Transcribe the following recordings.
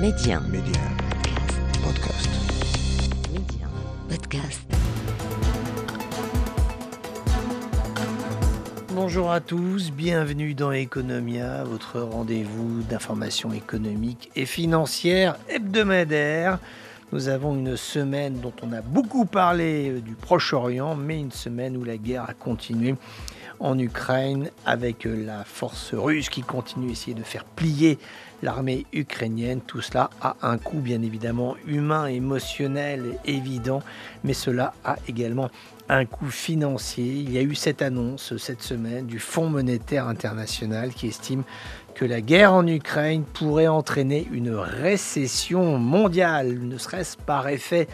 Média. Média. Podcast. Média. Podcast. Bonjour à tous, bienvenue dans Economia, votre rendez-vous d'information économique et financière hebdomadaire. Nous avons une semaine dont on a beaucoup parlé euh, du Proche-Orient, mais une semaine où la guerre a continué en Ukraine avec euh, la force russe qui continue à essayer de faire plier l'armée ukrainienne. Tout cela a un coût bien évidemment humain, émotionnel, évident, mais cela a également un coût financier. Il y a eu cette annonce cette semaine du Fonds monétaire international qui estime que la guerre en Ukraine pourrait entraîner une récession mondiale, ne serait-ce par effet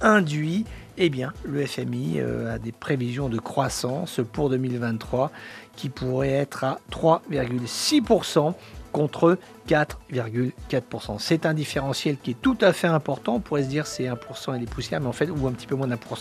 induit. Eh bien, le FMI euh, a des prévisions de croissance pour 2023 qui pourraient être à 3,6% contre 4,4%. C'est un différentiel qui est tout à fait important. On pourrait se dire c'est 1% et des poussières, mais en fait, ou un petit peu moins d'un pour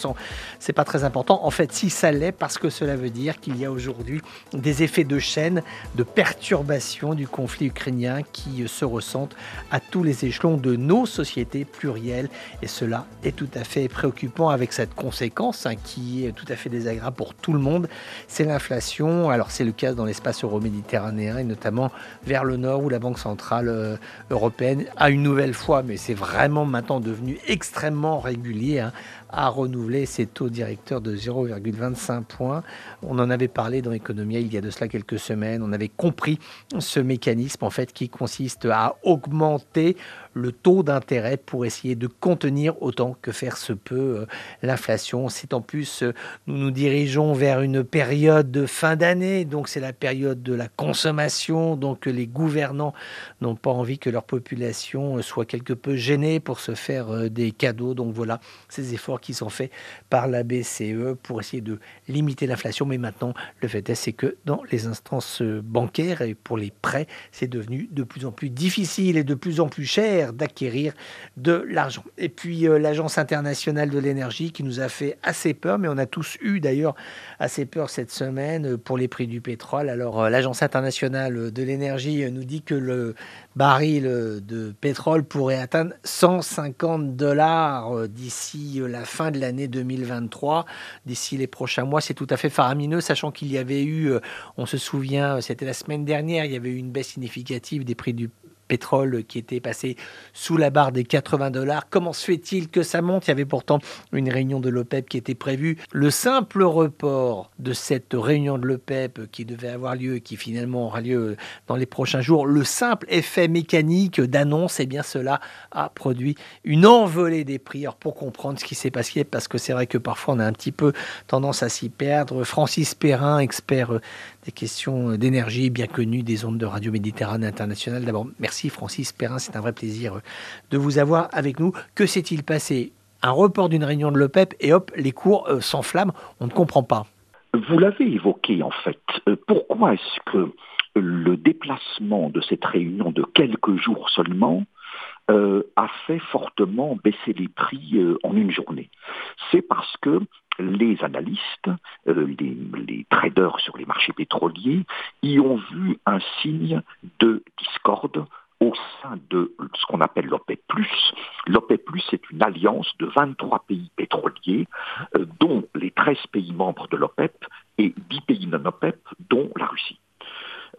c'est pas très important. En fait, si ça l'est, parce que cela veut dire qu'il y a aujourd'hui des effets de chaîne, de perturbation du conflit ukrainien qui se ressentent à tous les échelons de nos sociétés plurielles. Et cela est tout à fait préoccupant avec cette conséquence hein, qui est tout à fait désagréable pour tout le monde. C'est l'inflation. Alors, c'est le cas dans l'espace euro-méditerranéen et notamment vers le nord où la Banque centrale euh, européenne a une nouvelle fois, mais c'est vraiment maintenant devenu extrêmement régulier, hein, à renouveler ses taux directeurs de 0,25 points. On en avait parlé dans Economia il y a de cela quelques semaines. On avait compris ce mécanisme en fait qui consiste à augmenter le taux d'intérêt pour essayer de contenir autant que faire se peut euh, l'inflation. C'est en plus, euh, nous nous dirigeons vers une période de fin d'année, donc c'est la période de la consommation, donc les gouvernants n'ont pas envie que leur population euh, soit quelque peu gênée pour se faire des cadeaux. Donc voilà, ces efforts qui sont faits par la BCE pour essayer de limiter l'inflation. Mais maintenant, le fait est, c'est que dans les instances bancaires et pour les prêts, c'est devenu de plus en plus difficile et de plus en plus cher d'acquérir de l'argent. Et puis euh, l'Agence internationale de l'énergie qui nous a fait assez peur, mais on a tous eu d'ailleurs assez peur cette semaine pour les prix du pétrole. Alors euh, l'Agence internationale de l'énergie nous dit que le baril de pétrole pourrait atteindre 150 dollars euh, d'ici la fin de l'année 2023, d'ici les prochains mois. C'est tout à fait faramineux, sachant qu'il y avait eu, on se souvient, c'était la semaine dernière, il y avait eu une baisse significative des prix du pétrole qui était passé sous la barre des 80 dollars. Comment se fait-il que ça monte? Il y avait pourtant une réunion de l'OPEP qui était prévue. Le simple report de cette réunion de l'OPEP qui devait avoir lieu et qui finalement aura lieu dans les prochains jours, le simple effet mécanique d'annonce, et eh bien cela a produit une envolée des prix. Alors pour comprendre ce qui s'est passé, parce que c'est vrai que parfois on a un petit peu tendance à s'y perdre, Francis Perrin, expert des questions d'énergie bien connues des ondes de Radio Méditerranée Internationale. D'abord, merci Francis Perrin, c'est un vrai plaisir euh, de vous avoir avec nous. Que s'est-il passé? Un report d'une réunion de l'OPEP et hop, les cours euh, s'enflamment, on ne comprend pas. Vous l'avez évoqué en fait. Euh, pourquoi est-ce que le déplacement de cette réunion de quelques jours seulement a fait fortement baisser les prix en une journée? C'est parce que les analystes, les, traders sur les marchés pétroliers, y ont vu un signe de discorde au sein de ce qu'on appelle l'OPEP+. L'OPEP+, c'est une alliance de 23 pays pétroliers, euh, dont les 13 pays membres de l'OPEP et 10 pays non OPEP, dont la Russie.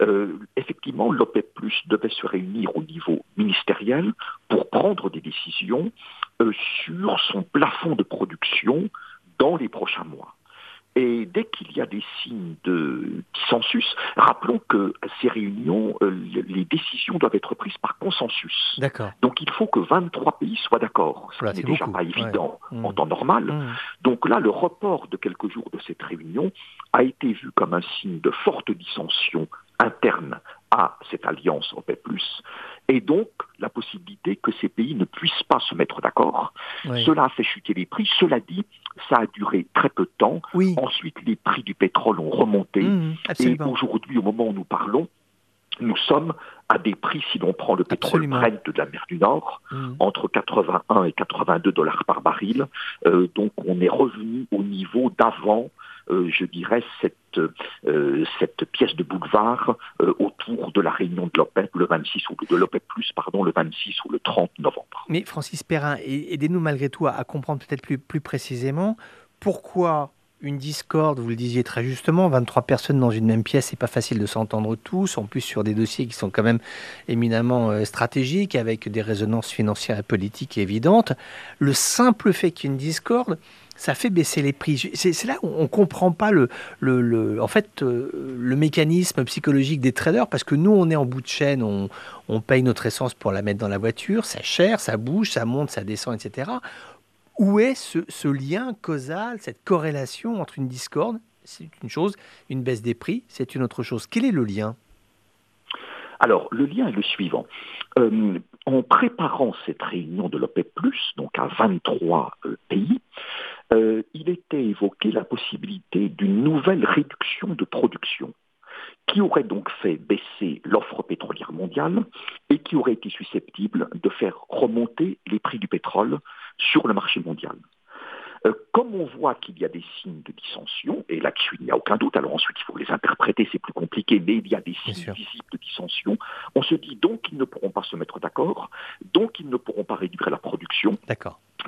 Euh, effectivement, l'OPEP+, devait se réunir au niveau ministériel pour prendre des décisions euh, sur son plafond de production dans les prochains mois. Et dès qu'il y a des signes de dissensus, rappelons que à ces réunions, euh, les décisions doivent être prises par consensus. D'accord. Donc il faut que 23 pays soient d'accord, ce n'est déjà pas évident en mmh. temps normal. Mmh. Donc là, le report de quelques jours de cette réunion a été vu comme un signe de forte dissension interne à cette alliance OPEP+, et donc la possibilité que ces pays ne puissent pas se mettre d'accord. Cela a fait chuter les prix. Cela dit, ça a duré très peu de temps. Ensuite, les prix du pétrole ont remonté. Mmh, et aujourd'hui, au moment où nous parlons, nous sommes à des prix, si l'on prend le pétrole Brent de la mer du Nord, mmh. entre 81 et 82 dollars par baril. Euh, donc on est revenu au niveau d'avant je dirais, cette, cette pièce de boulevard autour de la réunion de l'OPEP le 26 ou de l'OPEP plus pardon le 26 ou le 30 novembre. Mais Francis Perrin, aidez-nous malgré tout à, comprendre peut-être plus, précisément pourquoi une discorde, vous le disiez très justement, 23 personnes dans une même pièce, c'est pas facile de s'entendre tous, en plus sur des dossiers qui sont quand même éminemment euh, stratégiques, avec des résonances financières et politiques évidentes. Le simple fait qu'il y ait une discorde, ça fait baisser les prix. C'est là où on ne comprend pas le, en fait, euh, le mécanisme psychologique des traders, parce que nous, on est en bout de chaîne, on, paye notre essence pour la mettre dans la voiture, ça cher, ça bouge, ça monte, ça descend, etc. Où est ce, lien causal, cette corrélation entre une discorde, c'est une chose, une baisse des prix, c'est une autre chose? Quel est le lien? Alors, le lien est le suivant. Euh, en préparant cette réunion de l'OPEP, donc à 23 euh, pays, euh, il était évoqué la possibilité d'une nouvelle réduction de production qui aurait donc fait baisser l'offre pétrolière mondiale et qui aurait été susceptible de faire remonter les prix du pétrole sur le marché mondial. Euh, comme on voit qu'il y a des signes de dissension, et là-dessus il n'y a aucun doute, alors ensuite il faut les interpréter, c'est plus compliqué, mais il y a des signes visibles de dissension, on se dit donc qu'ils ne pourront pas se mettre d'accord, donc ils ne pourront pas réduire la production.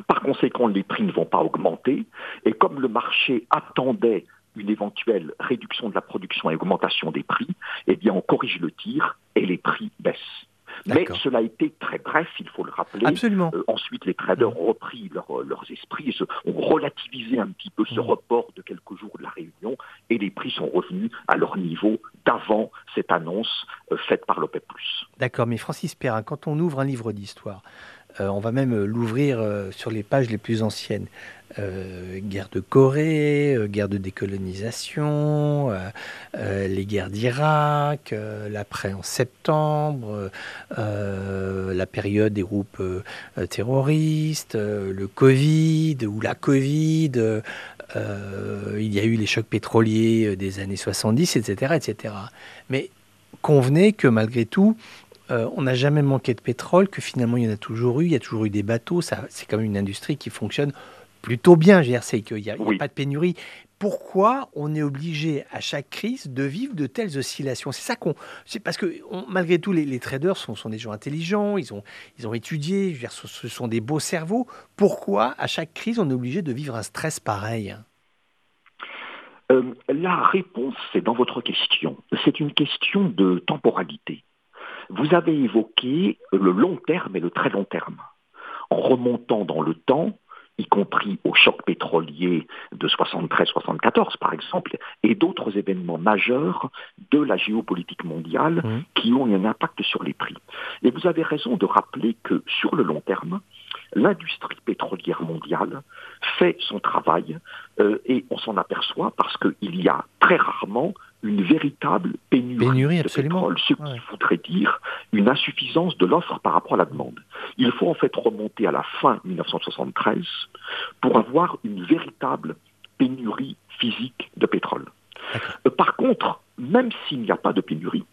Par conséquent, les prix ne vont pas augmenter, et comme le marché attendait une éventuelle réduction de la production et augmentation des prix, eh bien on corrige le tir et les prix baissent. Mais cela a été très bref, il faut le rappeler. Absolument. Euh, ensuite, les traders ont repris euh, leurs esprits, ont relativisé un petit peu ce mm. report de quelques jours de la réunion, et les prix sont revenus à leur niveau d'avant cette annonce euh, faite par l'OPEP+. D'accord, mais Francis Perrin, quand on ouvre un livre d'histoire, on va même l'ouvrir sur les pages les plus anciennes. Euh, guerre de Corée, euh, guerre de décolonisation, euh, les guerres d'Irak, l'après en septembre, la période des groupes terroristes, le Covid ou la Covid, il y a eu les chocs pétroliers des années 70, etc. etc. Mais convenez que malgré tout, on n'a jamais manqué de pétrole, que finalement il y en a toujours eu, il y a toujours eu des bateaux, c'est quand même une industrie qui fonctionne plutôt bien, GRC, qu'il n'y a, pas de pénurie. Pourquoi on est obligé à chaque crise de vivre de telles oscillations? C'est ça qu'on. C'est parce que malgré tout, les, traders sont, sont, des gens intelligents, ils ont, ils ont étudié, je veux dire, ce, sont des beaux cerveaux. Pourquoi à chaque crise on est obligé de vivre un stress pareil? Euh, La réponse, c'est dans votre question. C'est une question de temporalité. Vous avez évoqué le long terme et le très long terme. En remontant dans le temps, y compris au choc pétrolier de 73-74 par exemple, et d'autres événements majeurs de la géopolitique mondiale mmh. qui ont un impact sur les prix. Et vous avez raison de rappeler que sur le long terme, l'industrie pétrolière mondiale fait son travail euh, et on s'en aperçoit parce qu'il y a très rarement une véritable pénurie, de pétrole, ce qui voudrait dire une insuffisance de l'offre par rapport à la demande. Il faut en fait remonter à la fin 1973 pour avoir une véritable pénurie physique de pétrole. Euh, par contre, même s'il n'y a pas de pénurie,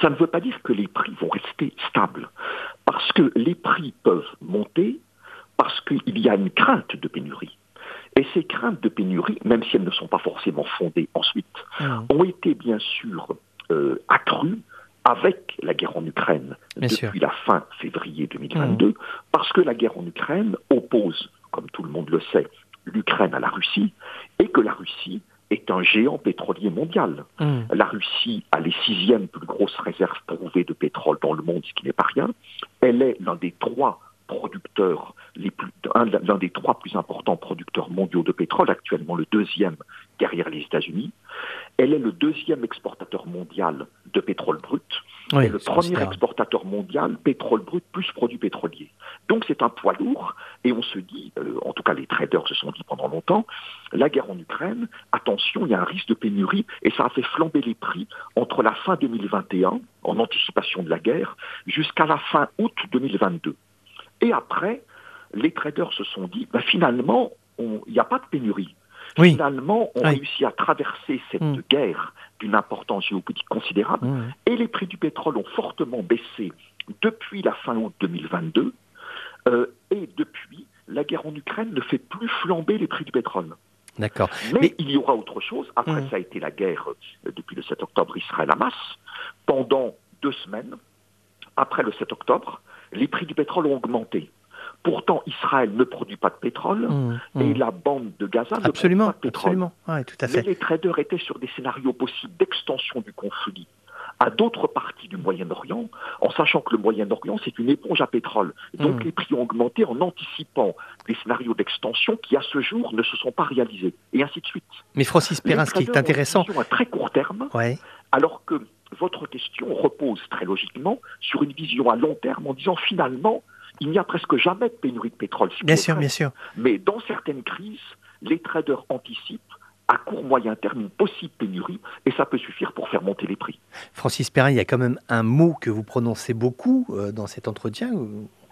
ça ne veut pas dire que les prix vont rester stables, parce que les prix peuvent monter parce qu'il y a une crainte de pénurie. Et ces craintes de pénurie, même si elles ne sont pas forcément fondées ensuite, ah. ont été bien sûr euh, accrues avec la guerre en Ukraine depuis la fin février 2022, ah. parce que la guerre en Ukraine oppose, comme tout le monde le sait, l'Ukraine à la Russie, et que la Russie est un géant pétrolier mondial. Ah. La Russie a les sixièmes plus grosses réserves prouvées de pétrole dans le monde, ce qui n'est pas rien. Elle est l'un des trois producteurs, l'un des trois plus importants producteurs mondiaux de pétrole, actuellement le deuxième derrière les États-Unis. Elle est le deuxième exportateur mondial de pétrole brut. et le premier exportateur mondial pétrole brut plus produits pétroliers. Donc c'est un poids lourd et on se dit, euh, en tout cas les traders se sont dit pendant longtemps, la guerre en Ukraine, attention, il y a un risque de pénurie et ça a fait flamber les prix entre la fin 2021, en anticipation de la guerre, jusqu'à la fin août 2022. Et après, les traders se sont dit, bah, finalement, il n'y a pas de pénurie. Finalement, on réussit à traverser cette mm. guerre d'une importance géopolitique considérable mm. et les prix du pétrole ont fortement baissé depuis la fin août 2022 euh, et depuis, la guerre en Ukraine ne fait plus flamber les prix du pétrole. D'accord. Mais, il y aura autre chose. Après, mmh. ça a été la guerre euh, depuis le 7 octobre Israël-Hamas. Pendant deux semaines, après le 7 octobre, les prix du pétrole ont augmenté. Pourtant, Israël ne produit pas de pétrole mmh, et mmh. la bande de Gaza absolument, ne produit pas de pétrole. Absolument, tout à fait. Mais les traders étaient sur des scénarios possibles d'extension du conflit à d'autres parties du Moyen-Orient, en sachant que le Moyen-Orient, c'est une éponge à pétrole. Donc mmh. les prix ont augmenté en anticipant des scénarios d'extension qui, à ce jour, ne se sont pas réalisés, et ainsi de suite. Mais Francis Perrin, ce qui est intéressant... à très court terme, alors que votre question repose très logiquement sur une vision à long terme en disant finalement, il n'y a presque jamais de pénurie de pétrole. bien sûr, bien sûr. Mais dans certaines crises, les traders anticipent à court moyen terme une possible pénurie et ça peut suffire pour faire monter les prix. Francis Perrin, il y a quand même un mot que vous prononcez beaucoup euh, dans cet entretien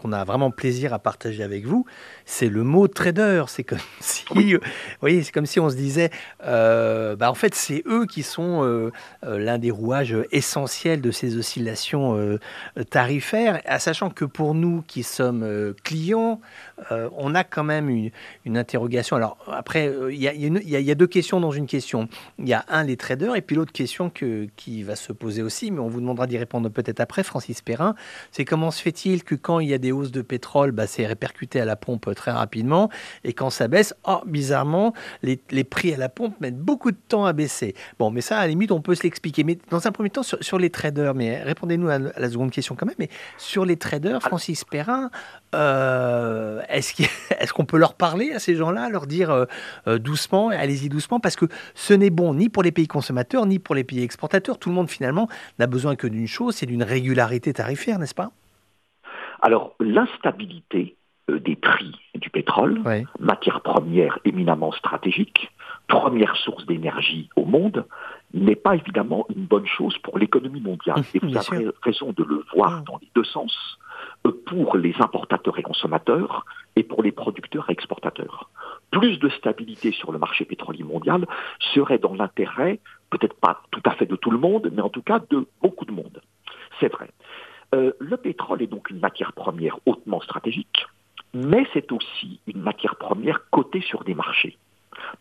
qu'on a vraiment plaisir à partager avec vous, c'est le mot trader. C'est comme si, voyez, c'est comme si on se disait, euh, bah en fait, c'est eux qui sont euh, euh, l'un des rouages essentiels de ces oscillations tarifaires, à sachant que pour nous qui sommes clients, on a quand même une, une interrogation. Alors après, il y, y, a deux questions dans une question. Il y a un les traders et puis l'autre question que, qui va se poser aussi, mais on vous demandera d'y répondre peut-être après, Francis Perrin. C'est comment se fait-il que quand il y a des hausses de pétrole, bah, c'est répercuté à la pompe très rapidement. Et quand ça baisse, oh, bizarrement, les, prix à la pompe mettent beaucoup de temps à baisser. Bon, mais ça, à la limite, on peut se l'expliquer. Mais dans un premier temps, sur, les traders, mais répondez-nous à, la seconde question quand même. Mais sur les traders, Francis Perrin, euh, est-ce qu'on peut leur parler à ces gens-là, leur dire euh, euh, doucement, allez-y doucement, parce que ce n'est bon ni pour les pays consommateurs, ni pour les pays exportateurs. Tout le monde, finalement, n'a besoin que d'une chose, c'est d'une régularité tarifaire, n'est-ce pas? Alors, l'instabilité des prix du pétrole, matière première éminemment stratégique, première source d'énergie au monde, n'est pas évidemment une bonne chose pour l'économie mondiale. Mmh, et vous avez raison de le voir mmh. dans les deux sens, pour les importateurs et consommateurs et pour les producteurs et exportateurs. Plus de stabilité sur le marché pétrolier mondial serait dans l'intérêt, peut-être pas tout à fait de tout le monde, mais en tout cas de beaucoup de monde. C'est vrai. Euh, le pétrole est donc une matière première hautement stratégique, mais c'est aussi une matière première cotée sur des marchés.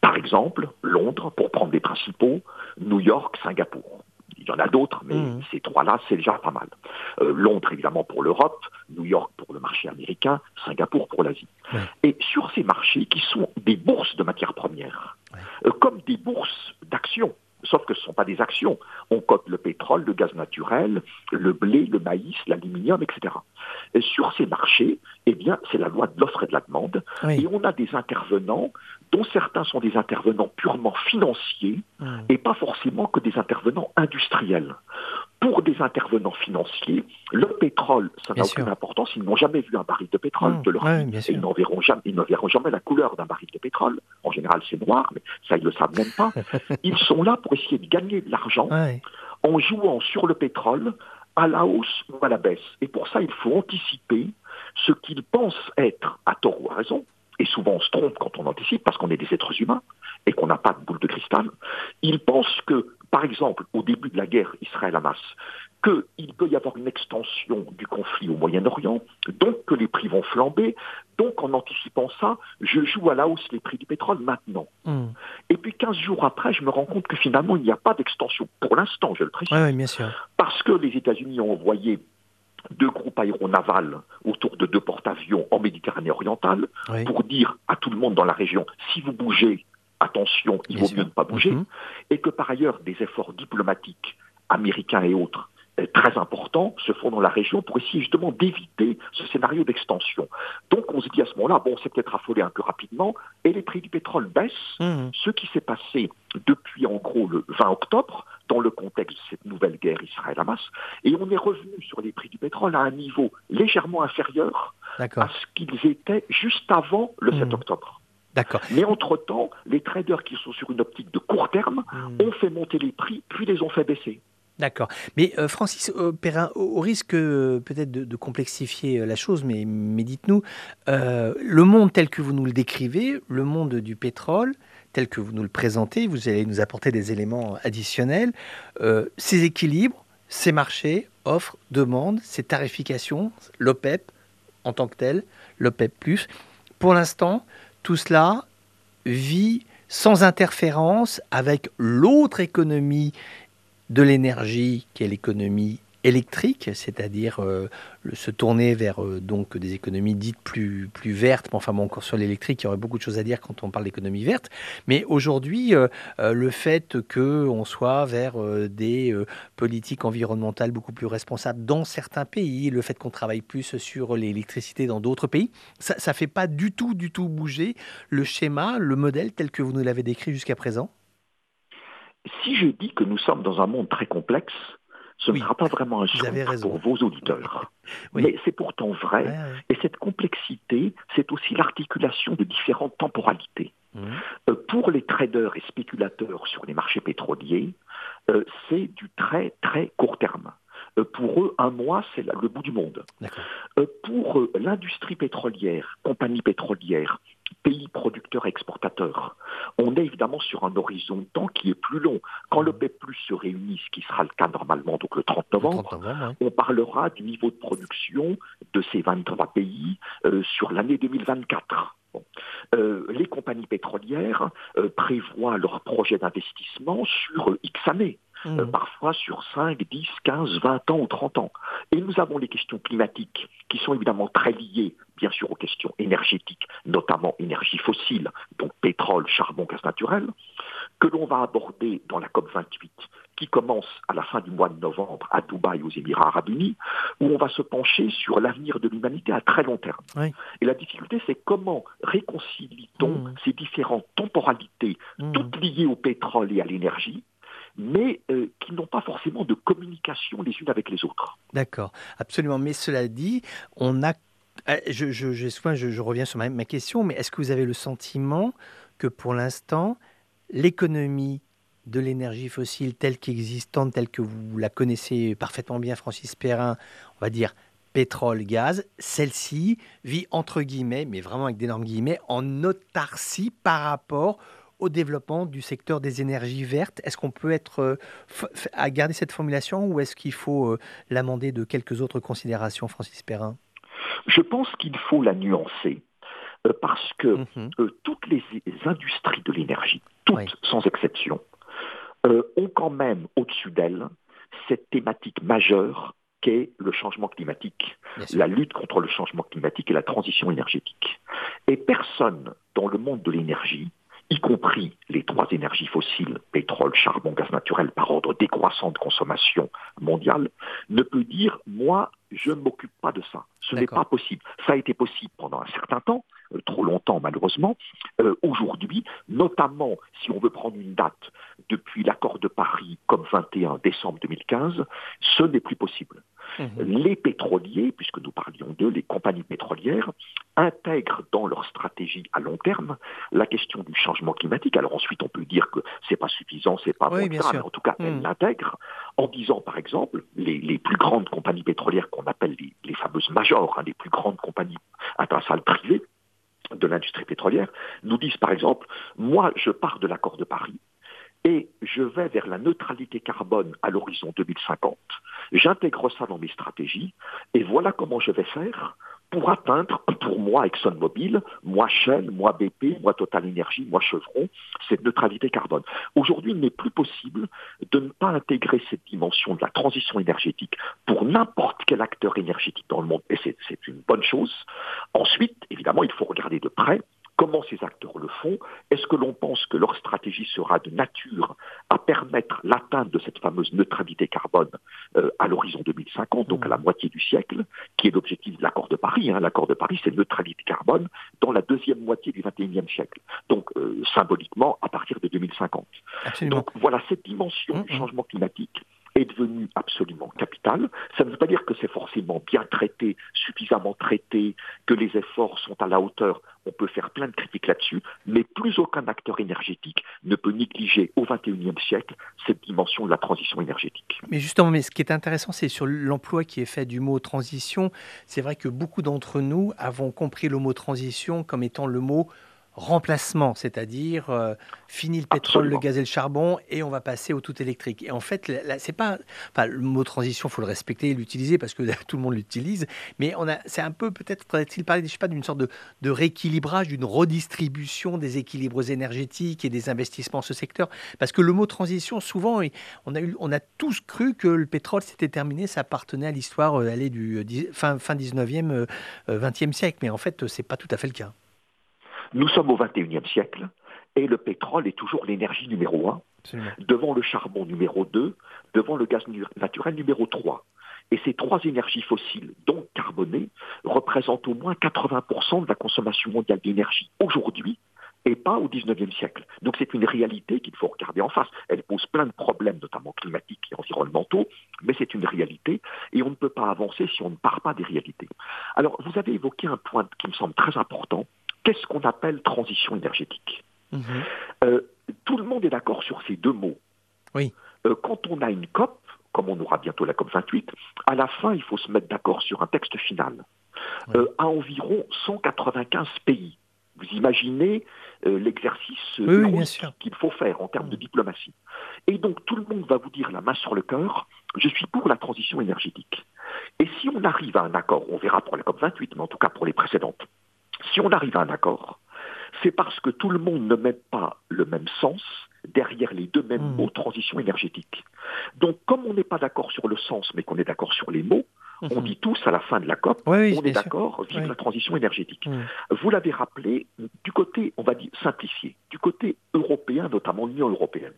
Par exemple, Londres, pour prendre des principaux, New York, Singapour. Il y en a d'autres, mais mmh. ces trois-là, c'est déjà pas mal. Euh, Londres, évidemment, pour l'Europe, New York pour le marché américain, Singapour pour l'Asie. Et sur ces marchés, qui sont des bourses de matières premières, euh, comme des bourses d'actions, Sauf que ce ne sont pas des actions. On cote le pétrole, le gaz naturel, le blé, le maïs, l'aluminium, etc. Et sur ces marchés, eh bien, c'est la loi de l'offre et de la demande. Et on a des intervenants dont certains sont des intervenants purement financiers et pas forcément que des intervenants industriels pour des intervenants financiers, le pétrole, ça n'a aucune importance. Ils n'ont jamais vu un baril de pétrole de leur vie. ils, n'en verront jamais, ils ne verront jamais la couleur d'un baril de pétrole. En général, c'est noir, mais ça, ils ne le savent même pas. ils sont là pour essayer de gagner de l'argent en jouant sur le pétrole à la hausse ou à la baisse. Et pour ça, il faut anticiper ce qu'ils pensent être, à tort ou à raison, et souvent on se trompe quand on anticipe parce qu'on est des êtres humains et qu'on n'a pas de boule de cristal, ils pensent que par exemple, au début de la guerre Israël-Hamas, qu'il peut y avoir une extension du conflit au Moyen-Orient, donc que les prix vont flamber, donc en anticipant ça, je joue à la hausse les prix du pétrole maintenant. Hmm. Et puis 15 jours après, je me rends compte que finalement, il n'y a pas d'extension, pour l'instant, je le précise. Oui, bien sûr. Parce que les États-Unis ont envoyé deux groupes aéronavals autour de deux porte-avions en Méditerranée orientale pour dire à tout le monde dans la région, si vous bougez, attention, il vaut mieux ne pas bouger, mhm. et que par ailleurs des efforts diplomatiques américains et autres euh, très importants se font dans la région pour essayer justement d'éviter ce scénario d'extension. Donc on se dit à ce moment-là, bon, c'est peut-être affolé un peu rapidement, et les prix du pétrole baissent. Mhm. Ce qui s'est passé depuis en gros le 20 octobre, dans le contexte de cette nouvelle guerre Israël-Hamas, et on est revenu sur les prix du pétrole à un niveau légèrement inférieur à ce qu'ils étaient juste avant le 7 mhm. octobre. Mais entre-temps, les traders qui sont sur une optique de court terme hmm. ont fait monter les prix, puis les ont fait baisser. D'accord. Mais euh, Francis euh, Perrin, au, risque euh, peut-être de, complexifier la chose, mais, mais dites-nous, le monde tel que vous nous le décrivez, le monde du pétrole, tel que vous nous le présentez, vous allez nous apporter des éléments additionnels, ces équilibres, ces marchés, offres, demandes, ces tarifications, l'OPEP en tant que tel, l'OPEP ⁇ pour l'instant, tout cela vit sans interférence avec l'autre économie de l'énergie qui est l'économie électrique, c'est-à-dire euh, se tourner vers euh, donc des économies dites plus, plus vertes. Bon, enfin, bon, encore sur l'électrique, il y aurait beaucoup de choses à dire quand on parle d'économie verte. Mais aujourd'hui, euh, le fait qu'on soit vers des politiques environnementales beaucoup plus responsables dans certains pays, le fait qu'on travaille plus sur l'électricité dans d'autres pays, ça ne fait pas du tout, du tout bouger le schéma, le modèle tel que vous nous l'avez décrit jusqu'à présent? Si je dis que nous sommes dans un monde très complexe, ce ne sera pas vraiment un choc pour vos auditeurs. Mais c'est pourtant vrai. Et cette complexité, c'est aussi l'articulation de différentes temporalités. Mmh. Euh, pour les traders et spéculateurs sur les marchés pétroliers, euh, c'est du très très court terme. Euh, pour eux, un mois, c'est le bout du monde. pour l'industrie pétrolière, compagnie pétrolière, pays producteurs et exportateurs. On est évidemment sur un horizon de temps qui est plus long. Quand le PEP Plus se réunit, ce qui sera le cas normalement donc le 30 novembre, on parlera du niveau de production de ces 23 pays euh, sur l'année 2024. Euh, les compagnies pétrolières euh, prévoient leurs projets d'investissement sur X années. Euh, mmh. parfois sur 5, 10, 15, 20 ans ou 30 ans. Et nous avons les questions climatiques qui sont évidemment très liées, bien sûr, aux questions énergétiques, notamment énergie fossile, donc pétrole, charbon, gaz naturel, que l'on va aborder dans la COP28 qui commence à la fin du mois de novembre à Dubaï, aux Émirats arabes unis, où on va se pencher sur l'avenir de l'humanité à très long terme. Et la difficulté, c'est comment réconcilie-t-on mmh. ces différentes temporalités, mmh. toutes liées au pétrole et à l'énergie, mais euh, qui n'ont pas forcément de communication les unes avec les autres. D'accord, absolument. Mais cela dit, on a... Euh, je, reviens sur ma, ma question, mais est-ce que vous avez le sentiment que pour l'instant, l'économie de l'énergie fossile telle qu'existante, telle que vous la connaissez parfaitement bien, Francis Perrin, on va dire pétrole, gaz, celle-ci vit entre guillemets, mais vraiment avec d'énormes guillemets, en autarcie par rapport au développement du secteur des énergies vertes. Est-ce qu'on peut être euh, à garder cette formulation ou est-ce qu'il faut euh, l'amender de quelques autres considérations, Francis Perrin? Je pense qu'il faut la nuancer euh, parce que mhm. toutes les industries de l'énergie, toutes sans exception, ont quand même au-dessus d'elles cette thématique majeure qu'est le changement climatique, la lutte contre le changement climatique et la transition énergétique. Et personne dans le monde de l'énergie y compris les trois énergies fossiles, pétrole, charbon, gaz naturel, par ordre décroissant de consommation mondiale, ne peut dire, moi, je ne m'occupe pas de ça. Ce n'est pas possible. Ça a été possible pendant un certain temps, euh, trop longtemps malheureusement. Euh, aujourd'hui, notamment si on veut prendre une date depuis l'accord de Paris comme 21 décembre 2015, ce n'est plus possible. Mhm. Les pétroliers, puisque nous parlions d'eux, les compagnies pétrolières, intègrent dans leur stratégie à long terme la question du changement climatique. Alors ensuite, on peut dire que c'est pas suffisant, c'est pas bon, mais en tout cas, elles mhm. l'intègrent en disant, par exemple, les, plus grandes compagnies pétrolières qu'on appelle les, fameuses majors, hein, les plus grandes compagnies internationales privées, de l'industrie pétrolière, nous disent par exemple, moi je pars de l'accord de Paris, et je vais vers la neutralité carbone à l'horizon 2050. J'intègre ça dans mes stratégies et voilà comment je vais faire pour atteindre, pour moi ExxonMobil, moi Shell, moi BP, moi Total Energy, moi Chevron, cette neutralité carbone. Aujourd'hui, il n'est plus possible de ne pas intégrer cette dimension de la transition énergétique pour n'importe quel acteur énergétique dans le monde, et c'est une bonne chose. Ensuite, évidemment, il faut regarder de près Comment ces acteurs le font? Est-ce que l'on pense que leur stratégie sera de nature à permettre l'atteinte de cette fameuse neutralité carbone euh, à l'horizon 2050, donc à la moitié du siècle, qui est l'objectif de l'accord de Paris hein. L'accord de Paris, c'est neutralité carbone dans la deuxième moitié du 21e siècle. Donc, euh, symboliquement, à partir de 2050. Donc, voilà cette dimension du mmh, mmh. changement climatique est devenu absolument capital. Ça ne veut pas dire forcément bien traité, suffisamment traité, que les efforts sont à la hauteur. On peut faire plein de critiques là-dessus, mais plus aucun acteur énergétique ne peut négliger au XXIe siècle cette dimension de la transition énergétique. Mais justement, mais ce qui est intéressant, c'est sur l'emploi qui est fait du mot transition. C'est vrai que beaucoup d'entre nous avons compris le mot transition comme étant le mot remplacement, c'est-à-dire euh, fini le pétrole, le gaz et le charbon, et on va passer au tout électrique. Et en fait, c'est pas, enfin, le mot transition, faut le respecter et l'utiliser parce que tout le monde l'utilise, mais on a, c'est un peu peut-être, faudrait-il parler, je sais pas, d'une sorte de, de rééquilibrage, d'une redistribution des équilibres énergétiques et des investissements dans ce secteur, parce que le mot transition, souvent, on a eu, on a tous cru que le pétrole s'était terminé, ça appartenait à l'histoire, euh, allée du euh, fin, fin 19e, 20e siècle, mais en fait, c'est pas tout à fait le cas. Nous sommes au XXIe siècle et le pétrole est toujours l'énergie numéro un, devant le charbon numéro 2, devant le gaz naturel numéro 3. Et ces trois énergies fossiles, donc carbonées, représentent au moins 80% de la consommation mondiale d'énergie aujourd'hui et pas au XIXe siècle. Donc c'est une réalité qu'il faut regarder en face. Elle pose plein de problèmes, notamment climatiques et environnementaux, mais c'est une réalité et on ne peut pas avancer si on ne part pas des réalités. Alors vous avez évoqué un point qui me semble très important, Qu'est-ce qu'on appelle transition énergétique mhm. euh, Tout le monde est d'accord sur ces deux mots. Oui. Euh, quand on a une COP, comme on aura bientôt la COP 28, à la fin, il faut se mettre d'accord sur un texte final. Euh, à environ 195 pays. Vous imaginez l'exercice qu'il faut faire en termes de diplomatie. Et donc tout le monde va vous dire la main sur le cœur, je suis pour la transition énergétique. Et si on arrive à un accord, on verra pour la COP 28, mais en tout cas pour les précédentes, si on arrive à un accord, c'est parce que tout le monde ne met pas le même sens derrière les deux mêmes hmm. mots transition énergétique. Donc comme on n'est pas d'accord sur le sens, mais qu'on est d'accord sur les mots, on hmm. dit tous à la fin de la COP, on est d'accord, vive la transition énergétique. Hmm. Vous l'avez rappelé, du côté, on va dire, simplifié, du côté européen, notamment l'Union européenne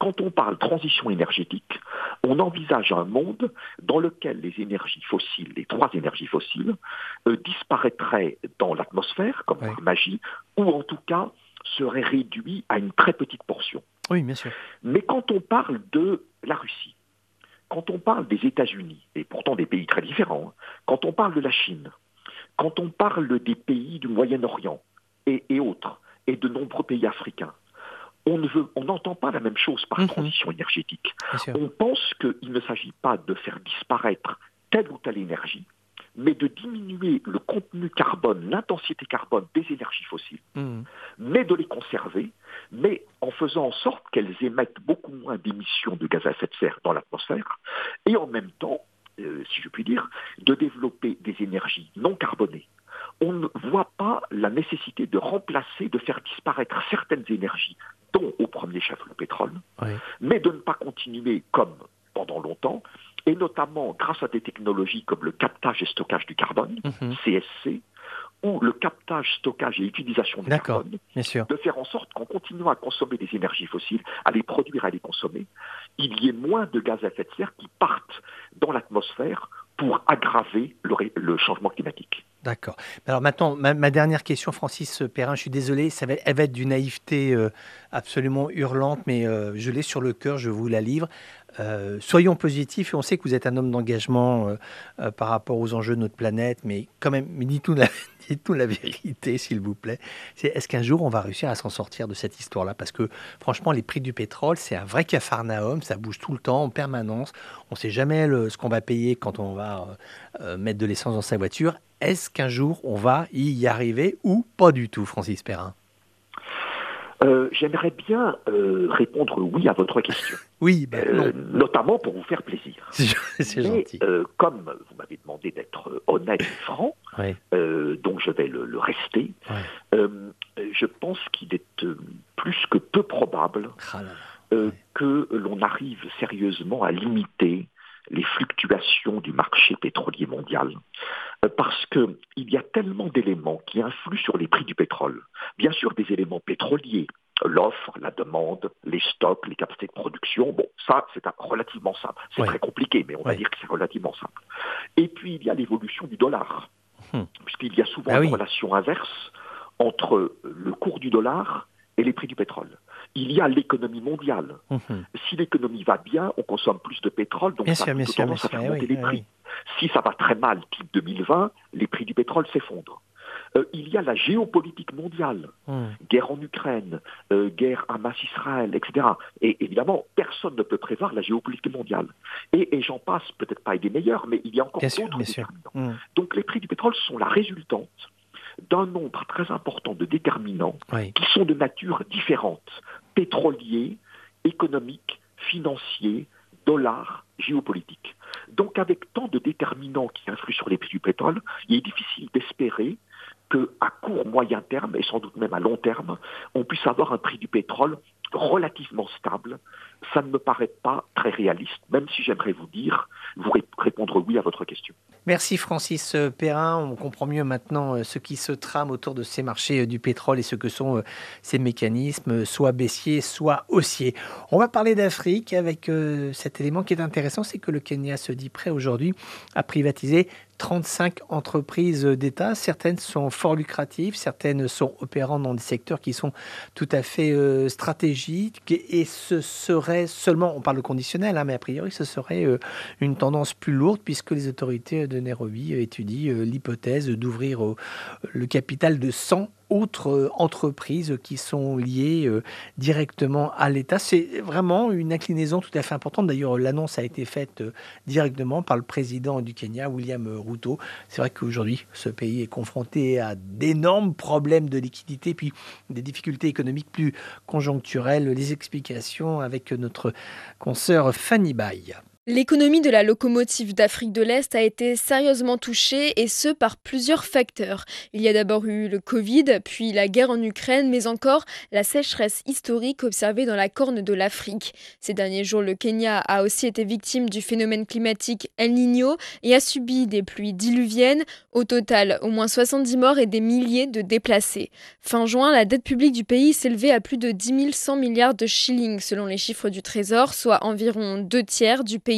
quand on parle transition énergétique, on envisage un monde dans lequel les énergies fossiles, les trois énergies fossiles, euh, disparaîtraient dans l'atmosphère, comme par magie, ou en tout cas seraient réduits à une très petite portion. Oui, bien sûr. Mais quand on parle de la Russie, quand on parle des États-Unis, et pourtant des pays très différents, quand on parle de la Chine, quand on parle des pays du Moyen-Orient et autres, et de nombreux pays africains, on n'entend pas la même chose par mhm. transition énergétique. On pense qu'il ne s'agit pas de faire disparaître telle ou telle énergie, mais de diminuer le contenu carbone, l'intensité carbone des énergies fossiles, mhm. mais de les conserver, mais en faisant en sorte qu'elles émettent beaucoup moins d'émissions de gaz à effet de serre dans l'atmosphère, et en même temps, euh, si je puis dire, de développer des énergies non carbonées. On ne voit pas la nécessité de remplacer, de faire disparaître certaines énergies dont au premier chef le pétrole, mais de ne pas continuer comme pendant longtemps, et notamment grâce à des technologies comme le captage et stockage du carbone, CSC, mhm. ou le captage, stockage et utilisation du carbone, de faire en sorte qu'en continuant à consommer des énergies fossiles, à les produire, à les consommer, il y ait moins de gaz à effet de serre qui partent dans l'atmosphère pour aggraver le changement climatique. D'accord. Alors maintenant, ma, dernière question, Francis Perrin, je suis désolé, ça va, elle va être d'une naïveté euh, absolument hurlante, mais euh, je l'ai sur le cœur, je vous la livre. Euh, soyons positifs, on sait que vous êtes un homme d'engagement par rapport aux enjeux de notre planète, mais quand même, dites-nous la, la vérité, s'il vous plaît. Est-ce qu'un jour, on va réussir à s'en sortir de cette histoire-là? Parce que franchement, les prix du pétrole, c'est un vrai cafarnaum, ça bouge tout le temps, en permanence. On ne sait jamais ce qu'on va payer quand on va mettre de l'essence dans sa voiture est-ce qu'un jour on va y arriver ou pas du tout, Francis Perrin? Euh, J'aimerais bien euh, répondre oui à votre question. oui, ben euh, notamment pour vous faire plaisir. C'est gentil. comme vous m'avez demandé d'être honnête et franc, donc je vais le, rester, je pense qu'il est plus que peu probable ah que l'on arrive sérieusement à limiter les fluctuations du marché pétrolier mondial, euh, parce qu'il y a tellement d'éléments qui influent sur les prix du pétrole. Bien sûr, des éléments pétroliers, l'offre, la demande, les stocks, les capacités de production, bon, ça, c'est relativement simple. C'est très compliqué, mais on va dire que c'est relativement simple. Et puis, il y a l'évolution du dollar, hum. puisqu'il y a souvent ah une relation inverse entre le cours du dollar et les prix du pétrole il y a l'économie mondiale. Mhm. Si l'économie va bien, on consomme plus de pétrole, donc ça a tendance à faire monter les prix. Si ça va très mal, type 2020, les prix du pétrole s'effondrent. Euh, il y a la géopolitique mondiale, mhm. guerre en Ukraine, euh, guerre Hamas-Israël, etc. Et évidemment, personne ne peut prévoir la géopolitique mondiale. Et, j'en passe, peut-être pas des meilleurs, mais il y a encore d'autres. Mhm. Donc les prix du pétrole sont la résultante d'un nombre très important de déterminants qui sont de nature différente, pétroliers, économiques, financiers, dollars, géopolitiques. Donc avec tant de déterminants qui influent sur les prix du pétrole, il est difficile d'espérer qu'à court, moyen terme, et sans doute même à long terme, on puisse avoir un prix du pétrole relativement stable, ça ne me paraît pas très réaliste, même si j'aimerais vous dire, vous répondre oui à votre question. Merci Francis Perrin. On comprend mieux maintenant euh, ce qui se trame autour de ces marchés euh, du pétrole et ce que sont euh, ces mécanismes, soit baissiers, soit haussiers. On va parler d'Afrique avec cet élément qui est intéressant, c'est que le Kenya se dit prêt aujourd'hui à privatiser 35 entreprises d'État. Certaines sont fort lucratives, certaines sont opérantes dans des secteurs qui sont tout à fait stratégiques et ce serait seulement, on parle de conditionnel, hein, mais a priori ce serait euh, une tendance plus lourde puisque les autorités de Nairobi étudient euh, l'hypothèse d'ouvrir euh, le capital de 100 autres entreprises qui sont liées directement à l'État. C'est vraiment une inclinaison tout à fait importante. D'ailleurs, l'annonce a été faite directement par le président du Kenya, William Ruto. C'est vrai qu'aujourd'hui, ce pays est confronté à d'énormes problèmes de liquidité, puis des difficultés économiques plus conjoncturelles. Les explications avec notre consoeur Fanny Baye. L'économie de la locomotive d'Afrique de l'Est a été sérieusement touchée et ce par plusieurs facteurs. Il y a d'abord eu le Covid, puis la guerre en Ukraine, mais encore la sécheresse historique observée dans la corne de l'Afrique. Ces derniers jours, le Kenya a aussi été victime du phénomène climatique El Niño et a subi des pluies diluviennes. Au total, au moins 70 morts et des milliers de déplacés. Fin juin, la dette publique du pays s'élevait à plus de 10 100 milliards de shillings selon les chiffres du Trésor, soit environ deux tiers du pays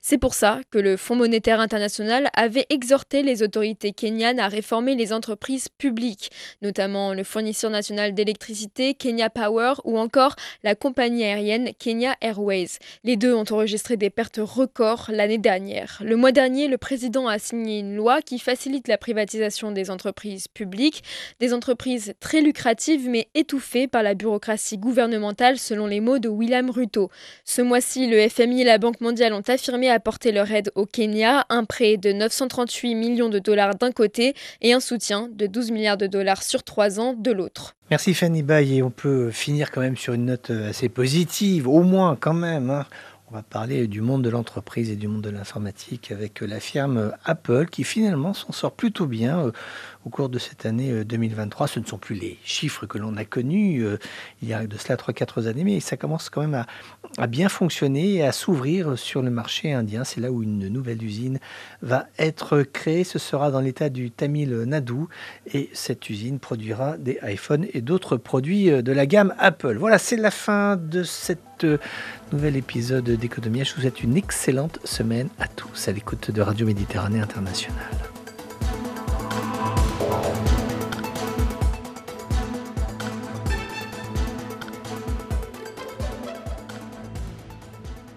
c'est pour ça que le Fonds monétaire international avait exhorté les autorités kenyanes à réformer les entreprises publiques, notamment le fournisseur national d'électricité Kenya Power ou encore la compagnie aérienne Kenya Airways. Les deux ont enregistré des pertes records l'année dernière. Le mois dernier, le président a signé une loi qui facilite la privatisation des entreprises publiques, des entreprises très lucratives mais étouffées par la bureaucratie gouvernementale selon les mots de William Ruto. Ce mois-ci, le FMI et la Banque mondiale ont affirmé apporter leur aide au Kenya, un prêt de 938 millions de dollars d'un côté et un soutien de 12 milliards de dollars sur trois ans de l'autre. Merci Fanny Bay et on peut finir quand même sur une note assez positive, au moins quand même. Hein. On va parler du monde de l'entreprise et du monde de l'informatique avec la firme Apple qui finalement s'en sort plutôt bien euh, au cours de cette année 2023. Euh, Ce ne sont plus les chiffres que l'on a connus euh, il y a de cela 3-4 années, mais ça commence quand même à, bien fonctionner et à s'ouvrir sur le marché indien. C'est là où une nouvelle usine va être créée. Ce sera dans l'état du Tamil Nadu et cette usine produira des iPhones et d'autres produits de la gamme Apple. Voilà, c'est la fin de cette nouvel épisode d'Économie. Je vous souhaite une excellente semaine à tous à l'écoute de Radio Méditerranée Internationale.